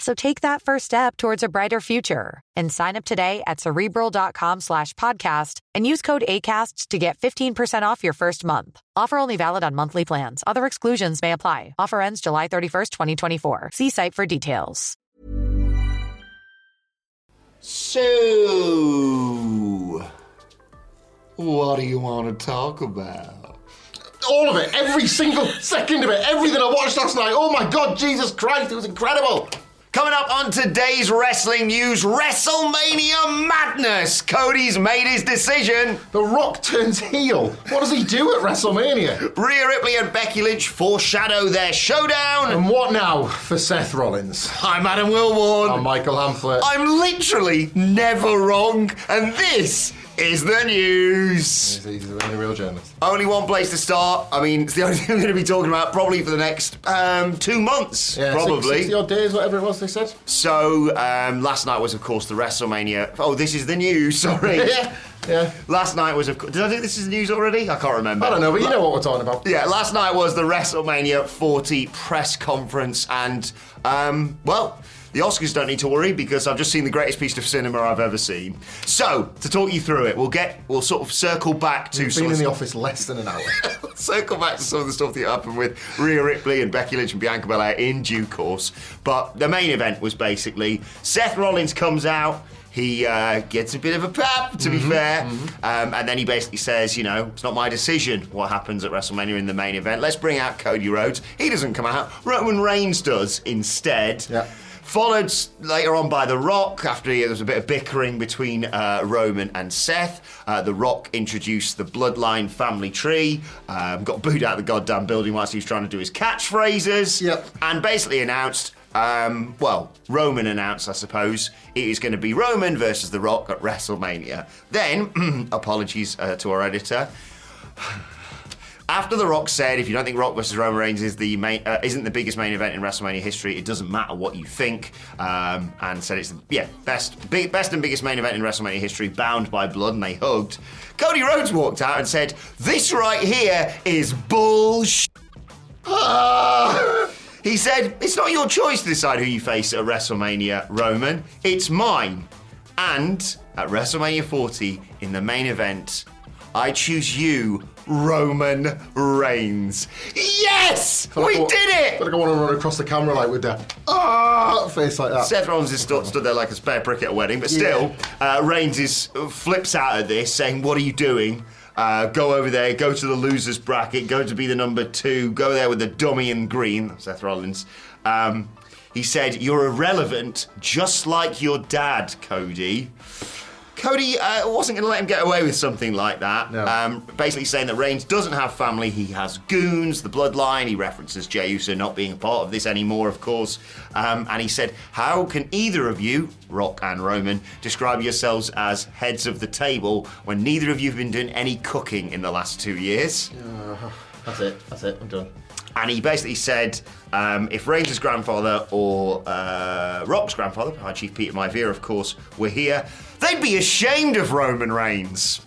So take that first step towards a brighter future and sign up today at cerebral.com slash podcast and use code ACAST to get 15% off your first month. Offer only valid on monthly plans. Other exclusions may apply. Offer ends July 31st, 2024. See site for details. So, what do you want to talk about? All of it, every single second of it, everything I watched last night. Oh my God, Jesus Christ, it was incredible. Coming up on today's wrestling news, WrestleMania madness. Cody's made his decision. The Rock turns heel. What does he do at WrestleMania? Rhea Ripley and Becky Lynch foreshadow their showdown. And what now for Seth Rollins? I'm Adam Wilbourn. I'm Michael Hamflett. I'm literally never wrong, and this is the news. He's, he's a real journalist. Only one place to start. I mean, it's the only thing we're going to be talking about probably for the next um, two months, Yeah, probably. 60 odd days, whatever it was they said. So um, last night was, of course, the WrestleMania. Oh, this is the news. Sorry. yeah, yeah. Last night was, of course. Did I think this is news already? I can't remember. I don't know, but you know what we're talking about. Yeah, last night was the WrestleMania 40 press conference, and um, well, the Oscars don't need to worry because I've just seen the greatest piece of cinema I've ever seen. So to talk you through it, we'll get we'll sort of circle back to some been in the office less than an hour. circle back to some of the stuff that happened with Rhea Ripley and Becky Lynch and Bianca Belair in due course. But the main event was basically Seth Rollins comes out. He uh, gets a bit of a pep, to be fair, Um, and then he basically says, "You know, it's not my decision what happens at WrestleMania in the main event. Let's bring out Cody Rhodes. He doesn't come out. Roman Reigns does instead." Yeah. Followed later on by The Rock after there was a bit of bickering between uh, Roman and Seth. Uh, the Rock introduced the Bloodline family tree, um, got booed out of the goddamn building whilst he was trying to do his catchphrases, Yep. and basically announced. Um, well, Roman announced, I suppose, it is going to be Roman versus The Rock at WrestleMania. Then, apologies uh, to our editor, after The Rock said, if you don't think Rock versus Roman Reigns is the main, uh, isn't the biggest main event in WrestleMania history, it doesn't matter what you think, um, and said it's the yeah best, big, best and biggest main event in WrestleMania history, bound by blood, and they hugged. Cody Rhodes walked out and said, "This right here is bullshit." He said, It's not your choice to decide who you face at WrestleMania, Roman. It's mine. And at WrestleMania 40, in the main event, I choose you, Roman Reigns. Yes! Like we I did feel it! like I want to run across the camera like with the ah face like that. Seth Rollins is stood, stood there like a spare brick at a wedding, but still, uh, Reigns is flips out at this, saying, "What are you doing? Uh, go over there, go to the losers bracket, go to be the number two, go there with the dummy in green." Seth Rollins. Um, he said, "You're irrelevant, just like your dad, Cody." Cody uh, wasn't going to let him get away with something like that. No. Um, basically saying that Reigns doesn't have family, he has goons, the bloodline. He references Jey Uso not being a part of this anymore, of course. Um, and he said, How can either of you, Rock and Roman, describe yourselves as heads of the table when neither of you have been doing any cooking in the last two years? That's it. That's it. I'm done. And he basically said, um, if Reigns' grandfather or uh, Rock's grandfather, High Chief Peter Maivia, of course, were here, they'd be ashamed of Roman Reigns.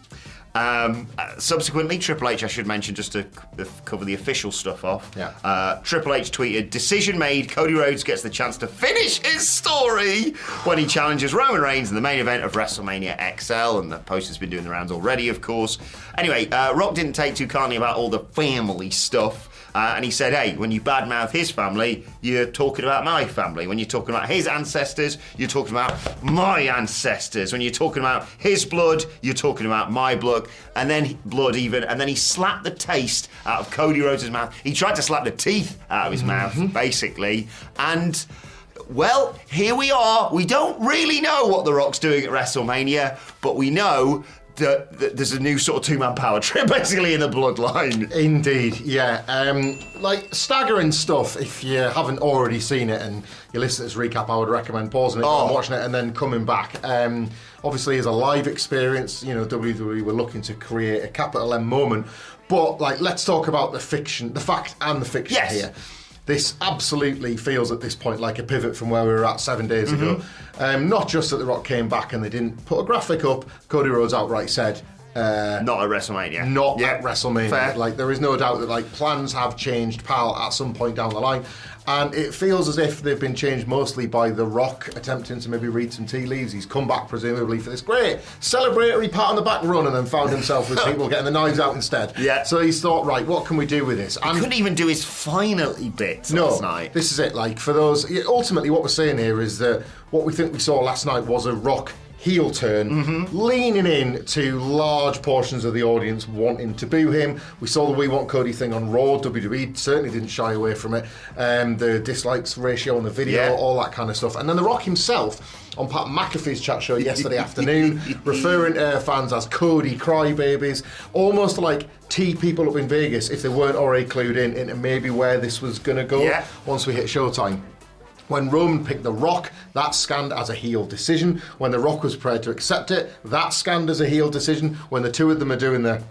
Um, uh, subsequently, Triple H, I should mention, just to c- cover the official stuff off. Yeah. Uh, Triple H tweeted, "Decision made. Cody Rhodes gets the chance to finish his story when he challenges Roman Reigns in the main event of WrestleMania XL." And the post has been doing the rounds already, of course. Anyway, uh, Rock didn't take too kindly about all the family stuff. Uh, and he said, hey, when you badmouth his family, you're talking about my family. When you're talking about his ancestors, you're talking about my ancestors. When you're talking about his blood, you're talking about my blood. And then blood even. And then he slapped the taste out of Cody Rhodes' mouth. He tried to slap the teeth out of his mouth, basically. And well, here we are. We don't really know what The Rock's doing at WrestleMania, but we know that, that there's a new sort of two man power trip basically in the bloodline. Indeed, yeah. Um, like staggering stuff. If you haven't already seen it and you listen to this recap, I would recommend pausing it Oh. and watching it and then coming back. Um, obviously, as a live experience, you know, WWE were looking to create a capital M moment. But like, let's talk about the fiction, the fact and the fiction Yes. here. This absolutely feels at this point like a pivot from where we were at seven days ago. Mm-hmm. Um, not just that The Rock came back and they didn't put a graphic up, Cody Rhodes outright said, uh, Not at WrestleMania. not Yeah, at WrestleMania. fair. Like there is no doubt that like plans have changed, pal, at some point down the line, and it feels as if they've been changed mostly by The Rock attempting to maybe read some tea leaves. He's come back presumably for this great celebratory pat on the back run, and then found himself with people getting the knives out instead. Yeah. So he's thought, right, what can we do with this? And couldn't even do his finally bit no, last night. this is it. Like for those, ultimately, what we're saying here is that what we think we saw last night was a Rock heel turn, Mm-hmm. leaning in to large portions of the audience wanting to boo him. We saw the We Want Cody thing on Raw. WWE certainly didn't shy away from it. Um, the dislikes ratio on the video, Yeah. all that kind of stuff. And then The Rock himself on Pat McAfee's chat show yesterday afternoon, referring to fans as Cody crybabies, almost like tee people up in Vegas if they weren't already clued in into maybe where this was going to go Yeah. once we hit showtime. When Roman picked The Rock, that scanned as a heel decision. When The Rock was prepared to accept it, that scanned as a heel decision. When the two of them are doing the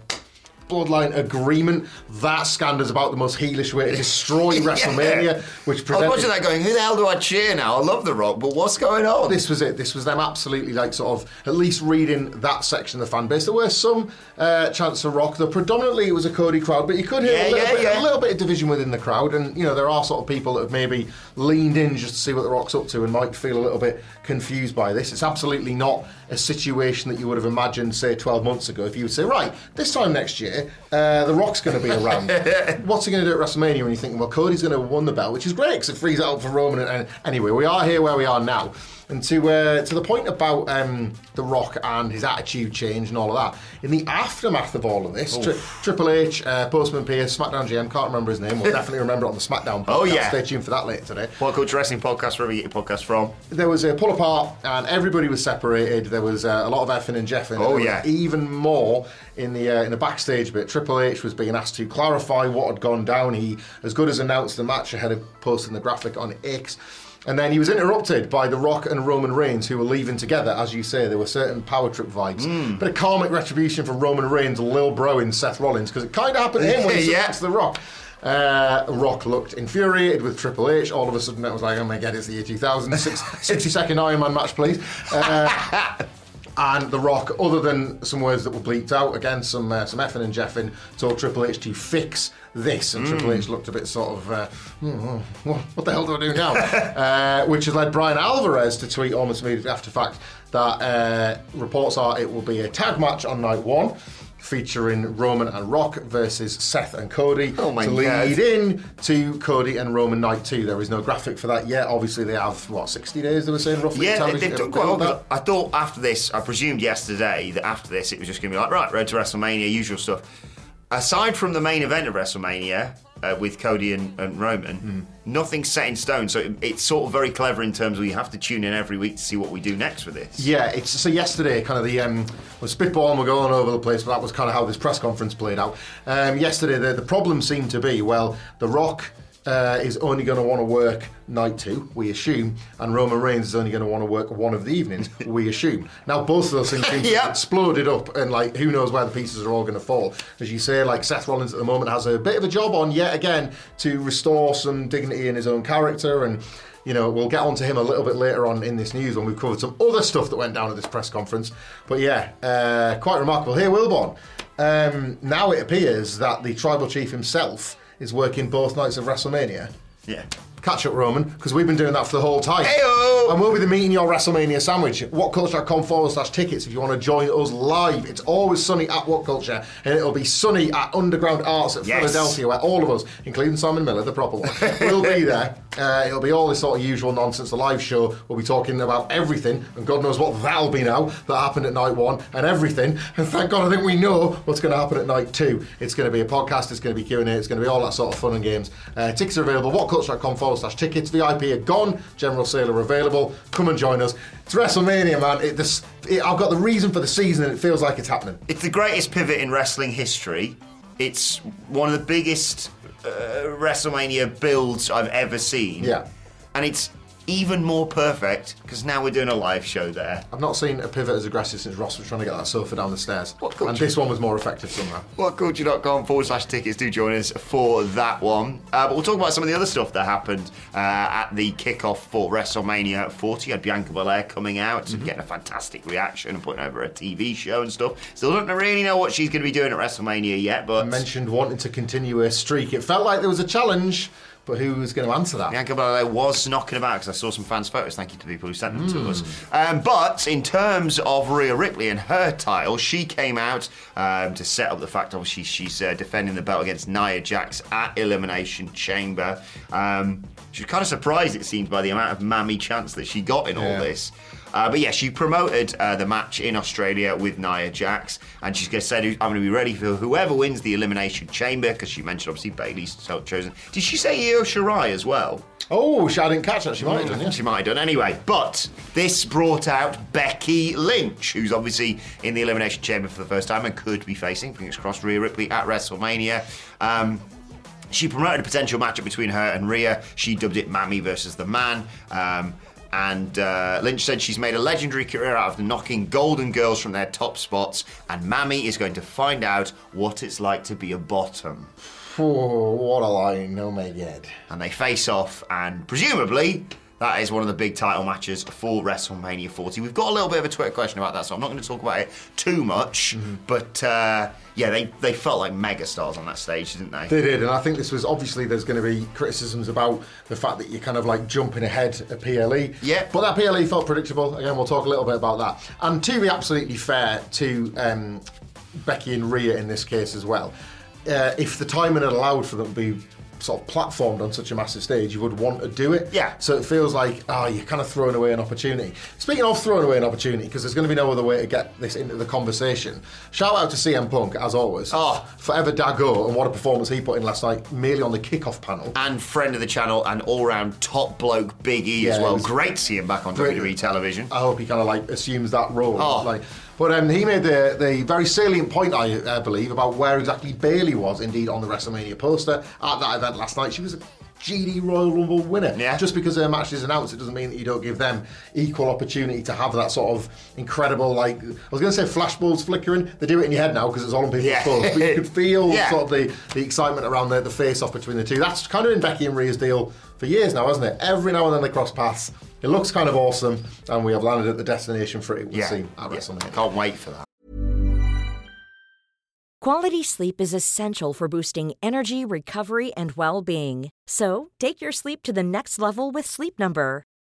bloodline agreement, that scanned as about the most heelish way to destroy WrestleMania, which I was presented watching that going, who the hell do I cheer now? I love The Rock, but what's going on? this was it. This was them absolutely like sort of at least reading that section of the fan base. There were some uh, chants for Rock, though predominantly it was a Cody crowd, but you could hear Yeah, a, little yeah, bit, a little bit of division within the crowd. And you know there are sort of people that have maybe leaned in just to see what the Rock's up to and might feel a little bit confused by this. It's absolutely not a situation that you would have imagined, say, 12 months ago. If you would say, right, this time next year, uh, the Rock's going to be around. What's he going to do at WrestleMania? And you're thinking, well, Cody's going to win the belt, which is great because it frees it up for Roman. And, and anyway, we are here where we are now. And to uh, to the point about um, The Rock and his attitude change and all of that, in the aftermath of all of this, tri- Triple H, uh, Postman Pierce, SmackDown GM, can't remember his name, we'll definitely remember it on the SmackDown podcast. Oh, yeah. Stay tuned for that later today. What Culture Wrestling Podcast, wherever you get your podcast from. There was a pull apart and everybody was separated. There was uh, a lot of effing and jeffing. Oh, yeah. Even more in the uh, in the backstage bit. Triple H was being asked to clarify what had gone down. He, as good as announced the match ahead of posting the graphic on X. And then he was interrupted by The Rock and Roman Reigns, who were leaving together. As you say, there were certain power trip vibes. Hmm. Bit of karmic retribution for Roman Reigns, Lil Bro in Seth Rollins, because it kind of happened to him when he Yeah. yeah. The Rock. Uh, Rock looked infuriated with Triple H. All of a sudden, it was like, oh my god, it's the year 2000. Six, 60 second Iron Man match, please. Uh, and The Rock, other than some words that were bleeped out, again, some uh, some effing and jeffing, told Triple H to fix this. And Triple H looked a bit sort of, uh, "Hmm, what, what the hell do I do now? uh, which has led Bryan Alvarez to tweet almost immediately after fact that uh, reports are it will be a tag match on night one. Featuring Roman and Rock versus Seth and Cody Oh my to God. lead in to Cody and Roman Night 2. There is no graphic for that yet. Obviously, they have, what, 60 days, they were saying roughly? Yeah, they, they've done quite well. build 'cause I thought after this, I presumed yesterday that after this it was just going to be like, right, road to WrestleMania, usual stuff. Aside from the main event of WrestleMania uh, with Cody and, and Roman, Hmm. nothing's set in stone. So it, it's sort of very clever in terms of you have to tune in every week to see what we do next with this. Yeah, it's so yesterday, kind of the um, well, spitball and we're going all over the place, but that was kind of how this press conference played out. Um, yesterday, the, the problem seemed to be well, The Rock uh, is only going to want to work night two, we assume, and Roman Reigns is only going to want to work one of the evenings, we assume. Now, both of those things seem to exploded up, and like who knows where the pieces are all going to fall. As you say, like Seth Rollins at the moment has a bit of a job on yet again to restore some dignity in his own character and. You know, we'll get onto him a little bit later on in this news when we've covered some other stuff that went down at this press conference. But yeah, uh, quite remarkable. Here, Wilbourn, um, now it appears that the tribal chief himself is working both nights of WrestleMania. Yeah. Catch up, Roman, because we've been doing that for the whole time. Heyo! And we'll be the meeting your WrestleMania sandwich. WhatCulture.com forward slash tickets if you want to join us live. It's always sunny at What Culture, and it'll be sunny at Underground Arts at Yes. Philadelphia, where all of us, including Simon Miller, the proper one, will be there. Uh, it'll be all this sort of usual nonsense. The live show, we'll be talking about everything, and God knows what that'll be now that happened at night one, and everything. And thank God, I think we know what's going to happen at night two. It's going to be a podcast, it's going to be Q&A, it's going to be all that sort of fun and games. Uh, tickets are available, whatculture.com forward slash tickets. VIP are gone, general sale are available. Come and join us. It's WrestleMania, man. It, this, it, I've got the reason for the season, and it feels like it's happening. It's the greatest pivot in wrestling history. It's one of the biggest Uh, WrestleMania builds I've ever seen. Yeah. And it's even more perfect because now we're doing a live show there. I've not seen a pivot as aggressive since Ross was trying to get that sofa down the stairs. What culture? and this one was more effective somehow. whatculture.com forward slash tickets do join us for that one. Uh, but we'll talk about some of the other stuff that happened uh, at the kickoff for WrestleMania 40. You had Bianca Belair coming out and getting a fantastic reaction and putting over a TV show and stuff. Still don't really know what she's going to be doing at WrestleMania yet, but I mentioned wanting to continue her streak. It felt like there was a challenge, but who was going to answer that? Bianca Belair was knocking about because I saw some fans' photos. Thank you to the people who sent them to us. Um, but in terms of Rhea Ripley and her title, she came out um, to set up the fact. Obviously, she's uh, defending the belt against Nia Jax at Elimination Chamber. Um, she was kind of surprised, it seems, by the amount of Mami chance that she got in all this. Uh, but yeah, she promoted uh, the match in Australia with Nia Jax, and she's going to say, "I'm going to be ready for whoever wins the elimination chamber." Because she mentioned obviously Bayley's chosen. Did she say Io Shirai as well? Oh, she I didn't catch that. She might have done, yeah. She might have done anyway. But this brought out Becky Lynch, who's obviously in the Elimination Chamber for the first time and could be facing, fingers crossed, Rhea Ripley at WrestleMania. Um, she promoted a potential matchup between her and Rhea. She dubbed it Mami versus the Man. Um, and uh, Lynch said she's made a legendary career out of knocking Golden Girls from their top spots, and Mami is going to find out what it's like to be a bottom. Oh, what a line. Oh, my God. and they face off, and presumably that is one of the big title matches for WrestleMania 40. We've got a little bit of a Twitter question about that, so I'm not going to talk about it too much. But uh, yeah, they, they felt like megastars on that stage, didn't they? They did, and I think this was obviously there's going to be criticisms about the fact that you're kind of like jumping ahead of PLE. Yeah. But that PLE felt predictable. Again, we'll talk a little bit about that. And to be absolutely fair to um, Becky and Rhea in this case as well, uh, if the timing had allowed for them to be sort of platformed on such a massive stage, you would want to do it. Yeah. So it feels like, oh, you're kind of throwing away an opportunity. Speaking of throwing away an opportunity, because there's going to be no other way to get this into the conversation, shout out to CM Punk, as always. Oh. Forever Dago, and what a performance he put in last night, merely on the kickoff panel. and friend of the channel and all-round top bloke Big E Yeah, as well. Great to see him back on great. WWE television. I hope he kind of like assumes that role. Oh. Like, but um, he made the, the very salient point, I uh, believe, about where exactly Bayley was indeed on the WrestleMania poster at that event last night. She was a GD Royal Rumble winner. Yeah. Just because her match is announced, it doesn't mean that you don't give them equal opportunity to have that sort of incredible, like, I was going to say flashbulbs flickering. They do it in your head now because it's all on people's Yeah. phones. But you could feel Yeah. sort of the, the excitement around the, the face off between the two. That's kind of in Becky and Rhea's deal for years now, hasn't it? Every now and then they cross paths. It looks kind of awesome, and we have landed at the destination for it. We'll yeah, see at Yeah. WrestleMania. Can't wait for that. Quality sleep is essential for boosting energy, recovery, and well being. So, take your sleep to the next level with Sleep Number.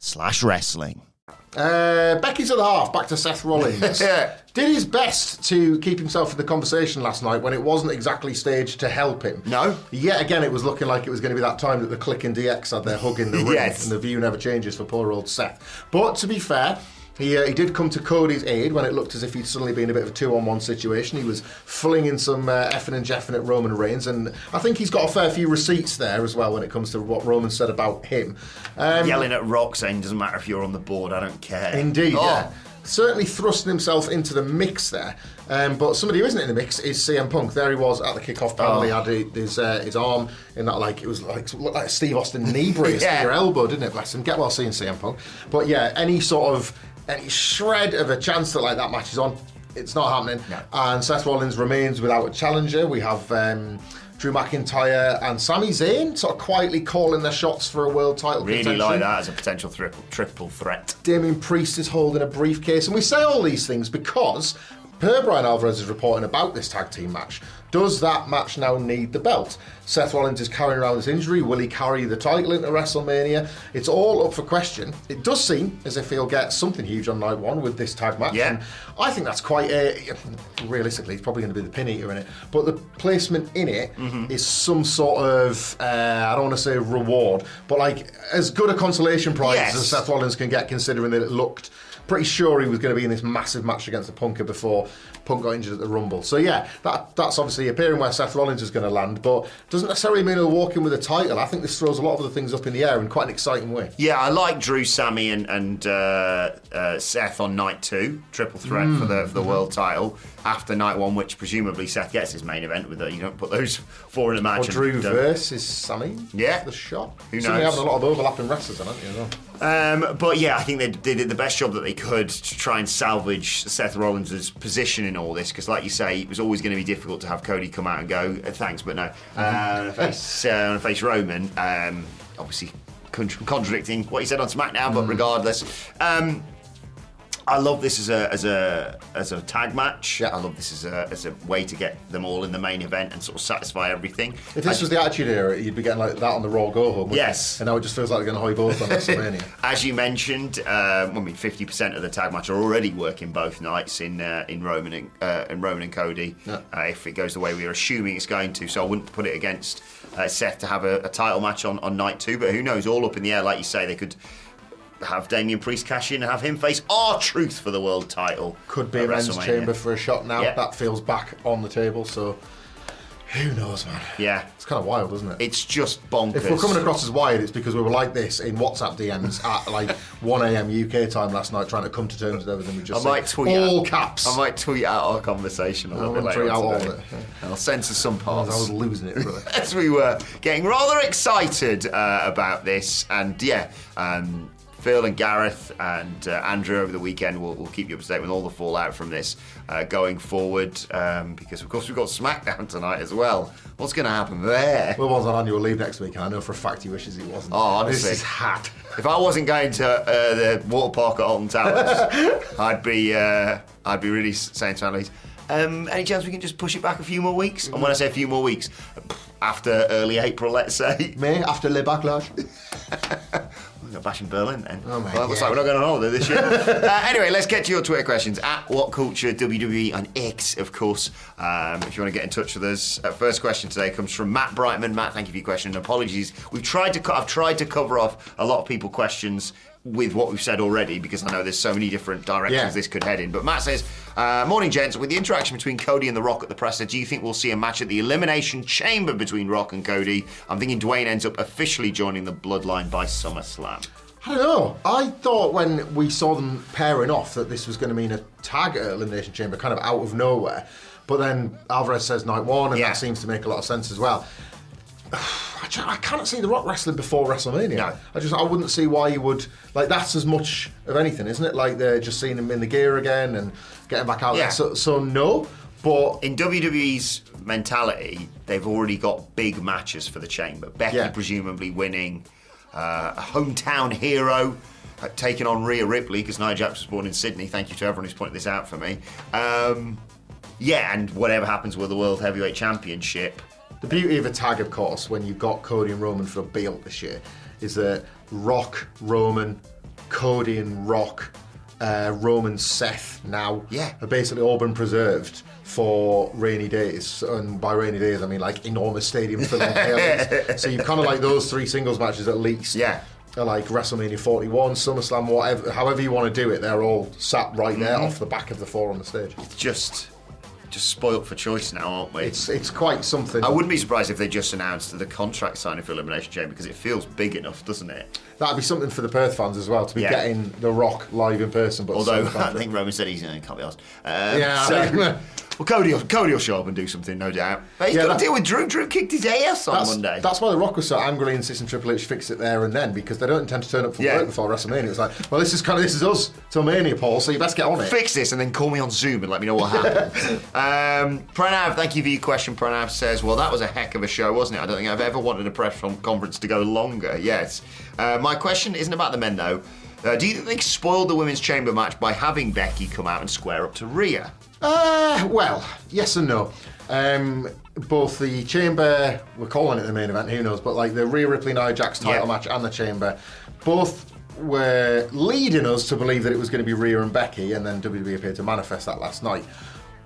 slash wrestling. Uh, Becky to the half, back to Seth Rollins. Yeah. Did his best to keep himself in the conversation last night when it wasn't exactly staged to help him. No. Yet again, it was looking like it was going to be that time that the Kliq and DX had their hug in the ring, Yes. and the view never changes for poor old Seth. But to be fair, he, uh, he did come to Cody's aid when it looked as if he'd suddenly been in a bit of a two-on-one situation. He was flinging some uh, effing and jeffing at Roman Reigns, and I think he's got a fair few receipts there as well when it comes to what Roman said about him. Um, Yelling at Rock saying, doesn't matter if you're on the board, I don't care. Indeed, Oh. yeah. Certainly thrusting himself into the mix there. Um, but somebody who isn't in the mix is CM Punk. There he was at the kickoff panel. Oh. He had his uh, his arm in that like it was like looked like a Steve Austin knee brace Yeah. at your elbow, didn't it? Bless him. Get well seeing CM Punk. But yeah, any sort of any shred of a chance that like that match is on, it's not happening. No. And Seth Rollins remains without a challenger. We have. Um, Drew McIntyre and Sami Zayn sort of quietly calling their shots for a world title. Really like that as a potential triple triple threat. Damian Priest is holding a briefcase. And we say all these things because per Bryan Alvarez is reporting about this tag team match. Does that match now need the belt? Seth Rollins is carrying around this injury. Will he carry the title into WrestleMania? It's all up for question. It does seem as if he'll get something huge on night one with this tag match. Yeah. And I think that's quite a. Realistically, it's probably going to be the pin eater in it. But the placement in it is Mm-hmm. some sort of. Uh, I don't want to say reward, but like as good a consolation prize Yes. as Seth Rollins can get, considering that it looked pretty sure he was going to be in this massive match against the Punker before Punk got injured at the Rumble. So yeah, that that's obviously appearing where Seth Rollins is going to land, but doesn't necessarily mean he'll walk in with a title. I think this throws a lot of other things up in the air in quite an exciting way. Yeah, I like Drew, Sami, and, and uh, uh, Seth on night two, triple threat for the for the world title after night one, which presumably Seth gets his main event with. The, you don't put those four in a match. Or Drew versus Sami. Yeah. the shot. Who knows? having a lot of overlapping wrestlers, haven't you? as well? Um, but yeah, I think they, they did the best job that they could to try and salvage Seth Rollins' position in all this. Because, like you say, it was always going to be difficult to have Cody come out and go, "Uh, "Thanks, but no." Uh, face, uh, face Roman, um, obviously contra- contradicting what he said on SmackDown, but regardless. Um, I love this as a as a as a tag match. Yeah. I love this as a as a way to get them all in the main event and sort of satisfy everything. If this was the Attitude Era, you'd be getting like that on the Raw Go Home. wouldn't you? Yes. And now it just feels like they're going to hoy both on WrestleMania. As you mentioned, um, I mean, fifty percent of the tag match are already working both nights in uh, in Roman and uh, in Roman and Cody. Yeah. Uh, if it goes the way we are assuming it's going to, so I wouldn't put it against uh, Seth to have a, a title match on, on night two. But who knows? All up in the air, like you say, they could have Damian Priest cash in and have him face R-Truth for the world title. Could be a men's chamber for a shot now. Yeah. That feels back on the table. So who knows, man? Yeah, It's kind of wild, isn't it? it's just bonkers. If we're coming across as wired, it's because we were like this in WhatsApp DMs at like 1 a.m. UK time last night, trying to come to terms with everything we just I might said. tweet all out, caps. I might tweet out our conversation a little bit later. tweet out all of it, yeah. I'll censor some parts. I was losing it, brother. as we were getting rather excited uh, about this. And yeah, um, Phil and Gareth and uh, Andrew over the weekend will will keep you up to date with all the fallout from this uh, going forward. Um, because, of course, we've got SmackDown tonight as well. What's going to happen there? Will was on annual leave next week, and I know for a fact he wishes he wasn't. Oh, honestly. This is hat. If I wasn't going to uh, the water park at Alton Towers, I'd be uh, I'd be really saying to Annalise, Um, any chance we can just push it back a few more weeks? And when I say a few more weeks, after early April, let's say. May after Le Backlash. We're going to bash in Berlin then. Oh, my well, looks like we're not going on holiday this year. uh, anyway, let's get to your Twitter questions. At What Culture WWE on X, of course, um, if you want to get in touch with us. Uh, first question today comes from Matt Brightman. Matt, thank you for your question and apologies. We've tried to, co- I've tried to cover off a lot of people questions with what we've said already because I know there's so many different directions Yeah. this could head in. But Matt says, uh, Morning, gents. With the interaction between Cody and The Rock at the presser, do you think we'll see a match at the Elimination Chamber between Rock and Cody? I'm thinking Dwayne ends up officially joining the Bloodline by SummerSlam. I don't know. I thought when we saw them pairing off that this was going to mean a tag at Elimination Chamber, kind of out of nowhere. But then Alvarez says night one, and Yeah. that seems to make a lot of sense as well. I, ju- I can't see The Rock wrestling before WrestleMania. No. I just I wouldn't see why you would like that's as much of anything, isn't it? Like they're just seeing him in the gear again and getting back out Yeah. there. So, so no, but in WWE's mentality, they've already got big matches for the chamber. Becky Yeah. presumably winning, uh, a hometown hero uh, taking on Rhea Ripley because Nia Jax was born in Sydney. Thank you to everyone who's pointed this out for me. Um, yeah, and whatever happens with the World Heavyweight Championship, The beauty of a tag, of course, when you've got Cody and Roman for a belt this year, is that Rock, Roman, Cody and Rock, uh, Roman, Seth now Yeah. have basically all been preserved for rainy days. And by rainy days, I mean like enormous stadium filling tailgates. So you've kind of like those three singles matches at least. Yeah. Are like WrestleMania 41, SummerSlam, whatever, however you want to do it, they're all sat right there Mm-hmm. off the back of the four on the stage. It's just just spoilt for choice now, aren't we? It's it's quite something. I wouldn't be surprised if they just announced the contract signing for Elimination Chamber because it feels big enough, doesn't it? That'd be something for the Perth fans as well to be Yeah. getting The Rock live in person. But Although I think Roman said he's uh, can't be asked. Um, Yeah. so- well, Cody, will, Cody will show up and do something, no doubt. But he's Yeah, got to deal with Drew. Drew kicked his ass on that's, Monday. that's why The Rock was so angrily insisting Triple H fix it there and then because they don't intend to turn up for Yeah. work before WrestleMania. It's like, well, this is kind of this is us till Mania, Paul. So you best get on it. Fix this and then call me on Zoom and let me know what happened. um, Pranav, thank you for your question. Pranav says, "Well, that was a heck of a show, wasn't it? I don't think I've ever wanted a press conference to go longer." Yes. Uh, my question isn't about the men though. Uh, do you think they spoiled the women's chamber match by having Becky come out and square up to Rhea? Uh, well, yes and no. Um, both the Chamber, we're calling it the main event, who knows, but like the Rhea Ripley Nia Jax title Yeah. match and the Chamber, both were leading us to believe that it was going to be Rhea and Becky, and then WWE appeared to manifest that last night.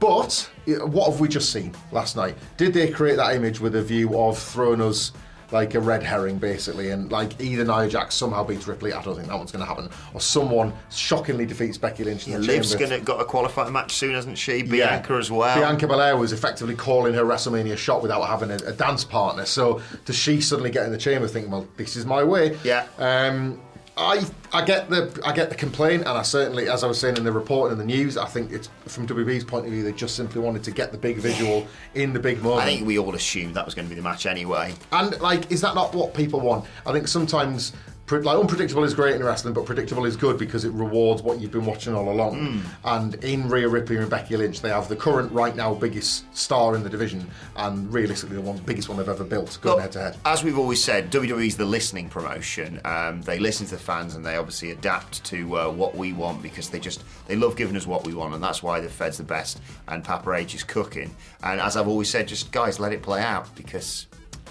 But what have we just seen last night? Did they create that image with a view of throwing us like a red herring, basically, and like either Nia Jax somehow beats Ripley? I don't think that one's going to happen, or someone shockingly defeats Becky Lynch Yeah, Liv's gonna got a qualifying match soon, hasn't she? Bianca as well. Bianca Belair was effectively calling her WrestleMania shot without having a, a dance partner. So does she suddenly get in the chamber thinking, well, this is my way? Yeah. Um, I I get the I get the complaint, and I certainly, as I was saying in the report and in the news, I think it's from WB's point of view, they just simply wanted to get the big visual in the big moment. I think we all assumed that was going to be the match anyway. And like, is that not what people want? I think sometimes. Like unpredictable is great in wrestling, but predictable is good because it rewards what you've been watching all along. Hmm. And in Rhea Ripley and Becky Lynch, they have the current, right now, biggest star in the division, and realistically, the one biggest one they've ever built, going head to head. As we've always said, WWE's the listening promotion. Um, they listen to the fans and they obviously adapt to uh, what we want because they just they love giving us what we want, and that's why the Fed's the best and Papa H is cooking. And as I've always said, just guys, let it play out because.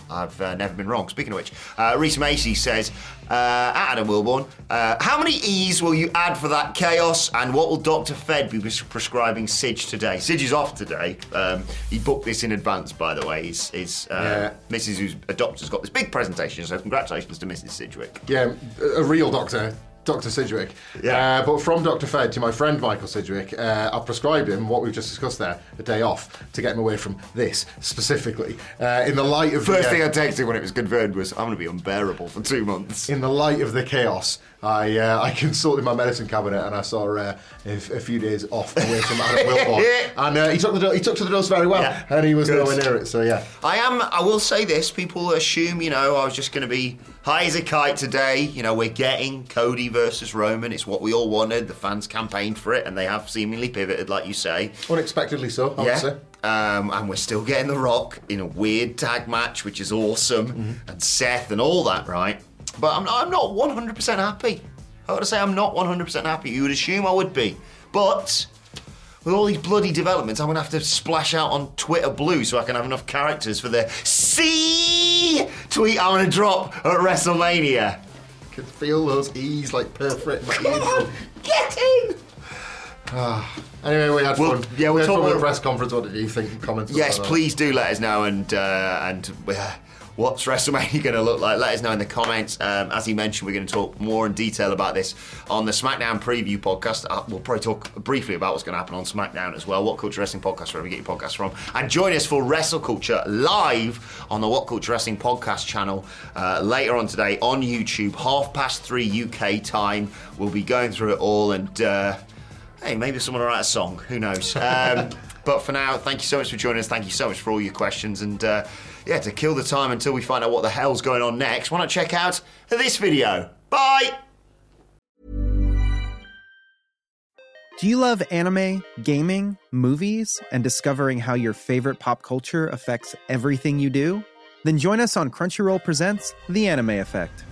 I've uh, never been wrong. Speaking of which, uh, Reese Macy says, uh, at Adam Wilbourn, uh, how many E's will you add for that chaos and what will Dr. Fed be pres- prescribing Sidge today? Sidge is off today. Um, he booked this in advance, by the way. His, his uh, Yeah. Mrs. who's a doctor's got this big presentation, so congratulations to Mrs. Sidgwick. Yeah, a real doctor, Dr. Sidgwick. Yeah. Uh, but from Dr. Fed to my friend Michael Sidgwick, uh, I've prescribed him what we've just discussed there, a day off, to get him away from this specifically. Uh, in the light of First the, thing I texted when it was confirmed was, I'm going to be unbearable for two months. in the light of the chaos, I uh, I consulted my medicine cabinet and I saw uh, a, a few days off away from Adam Wilbourn, and uh, he took the he took to the dose very well, Yeah. and he was Good. nowhere near it. So yeah, I am, I will say this, people assume, you know, I was just going to be high as a kite today. You know, we're getting Cody versus Roman. It's what we all wanted. The fans campaigned for it, and they have seemingly pivoted, like you say. unexpectedly so. I say. Um, and we're still getting The Rock in a weird tag match, which is awesome, and Seth and all that, right? But I'm not, I'm not 100% happy. I got to say, I'm not 100% happy. You would assume I would be. But with all these bloody developments, I'm going to have to splash out on Twitter Blue so I can have enough characters for the C tweet I'm gonna drop at WrestleMania. Could feel those E's like perfect. Come on, get in! Anyway, we had We'll- fun. yeah, we'll we had talk fun with the press conference. What did you think? Comments. Yes, please do let us know and uh, and uh, what's WrestleMania going to look like. Let us know in the comments. Um, as he mentioned, we're going to talk more in detail about this on the SmackDown preview podcast. Uh, we'll probably talk briefly about what's going to happen on SmackDown as well. What Culture Wrestling podcast, wherever you get your podcasts from, and join us for Wrestle Culture live on the What Culture Wrestling podcast channel uh, later on today on YouTube, half past three UK time. We'll be going through it all and. Uh, Hey, maybe someone will write a song. Who knows? Um, but for now, thank you so much for joining us. Thank you so much for all your questions. And uh, yeah, to kill the time until we find out what the hell's going on next, why not check out this video? Bye! Do you love anime, gaming, movies, and discovering how your favorite pop culture affects everything you do? Then join us on Crunchyroll Presents The Anime Effect.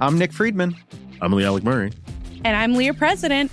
I'm Nick Friedman. I'm Lee Alec Murray. And I'm Leah President.